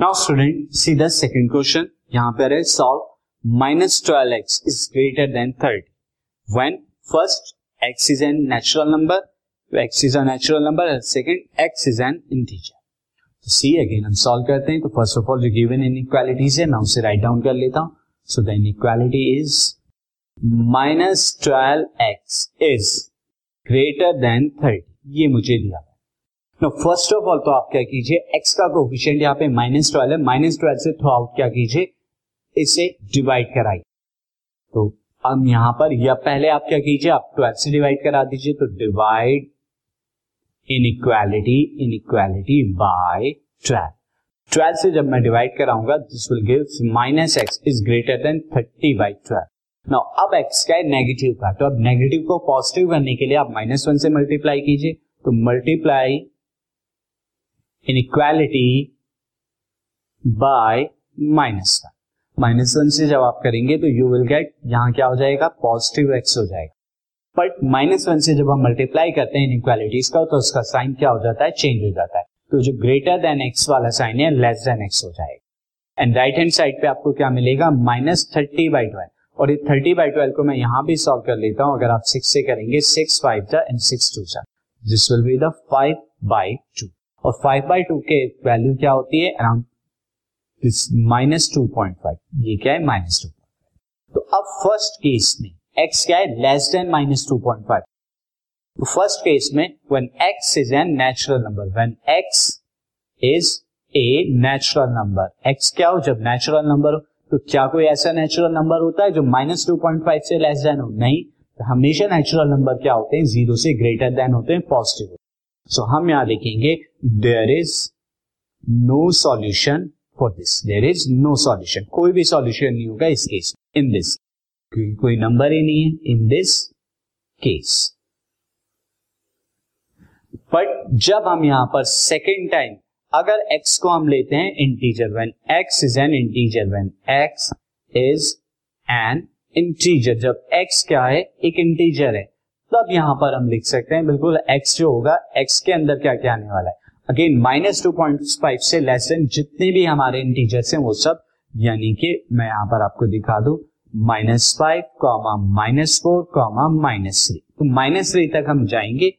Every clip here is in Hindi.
Now student see the second question यहाँ पर है solve minus twelve x is greater than thirty when first x is an natural number x is a natural number second x is an integer see again हम सॉल्व करते हैं तो फ़र्स्ट ऑफ़ ऑल जो गिवन इनइक्वालिटीज है, मैं उसे राइट डाउन कर लेता हूँ. So the inequality is minus twelve x is greater than thirty ये मुझे दिया। नो फ़र्स्ट ऑफ़ ऑल तो आप क्या कीजिए एक्स का कोफिशियंट यहाँ पे माइनस ट्वेल्व है माइनस ट्वेल्व से थ्रू आउट क्या कीजिए, इसे डिवाइड कराइए। तो अब यहाँ पर, या पहले आप क्या कीजिए, आप ट्वेल्व से डिवाइड करा दीजिए तो divide inequality inequality by twelve twelve से जब मैं डिवाइड कराऊँगा this will give minus x is greater than thirty by twelve now अब एक्स का नेगेटिव का तो अब नेगेटिव को पॉजिटिव करने के लिए आप माइनस वन से मल्टीप्लाई कीजिए तो multiply inequality by minus one minus one से जब आप करेंगे तो यू विल गेट यहाँ क्या हो जाएगा? पॉजिटिव एक्स हो जाएगा। बट माइनस वन से जब हम मल्टीप्लाई करते हैं इनइक्वालिटीज का तो उसका साइन क्या हो जाता है? चेंज हो जाता है। तो जो ग्रेटर देन एक्स वाला साइन है लेस देन एक्स हो जाएगा। एंड राइट हैंड साइड पे आपको क्या मिलेगा? माइनस थर्टी बाई ट्वेल्व और ये थर्टी बाई ट्वेल्व को मैं यहाँ भी सॉल्व कर लेता हूँ। अगर आप सिक्स से करेंगे सिक्स फाइव जा एंड सिक्स टू जा। This will be the five by two और फाइव बाई टू के वैल्यू क्या होती है? Around minus two point five ये क्या है? माइनस टू तो अब फ़र्स्ट केस में एक्स क्या है? Less than minus two point five तो फ़र्स्ट केस में when x is an natural number when x is a natural number x क्या हो? जब नेचुरल नंबर हो तो क्या कोई ऐसा नेचुरल नंबर होता है जो माइनस टू पॉइंट फाइव से लेस देन हो? नहीं. तो हमेशा नेचुरल नंबर क्या होते हैं? ज़ीरो से ग्रेटर देन होते हैं पॉजिटिव सो so, हम यहाँ लिखेंगे there is no solution for this there is no solution कोई भी सॉल्यूशन नहीं होगा इस केस इन दिस क्योंकि कोई नंबर ही नहीं है इन दिस केस बट जब हम यहाँ पर सेकेंड टाइम अगर x को हम लेते हैं integer when x is an integer when x is an integer जब x क्या है एक इंटीजर है। तब यहाँ पर हम लिख सकते हैं, बिल्कुल x जो होगा, x के अंदर क्या क्या आने वाला है? Again minus two point five से लेस देन जितने भी हमारे इंटीजर्स हैं, वो सब, यानी कि मैं यहाँ पर आपको दिखा दू minus five comma minus four comma minus three तो माइनस थ्री तक हम जाएँगे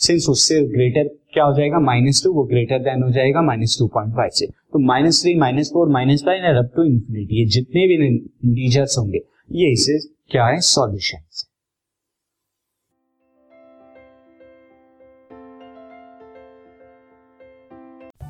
सिंस उससे ग्रेटर क्या हो जाएगा? माइनस टू वो ग्रेटर देन हो जाएगा माइनस टू पॉइंट फाइव से। तो minus three minus four minus five up to infinity ये जितने भी इंटीजर्स होंगे, ये इसे क्या है? Solution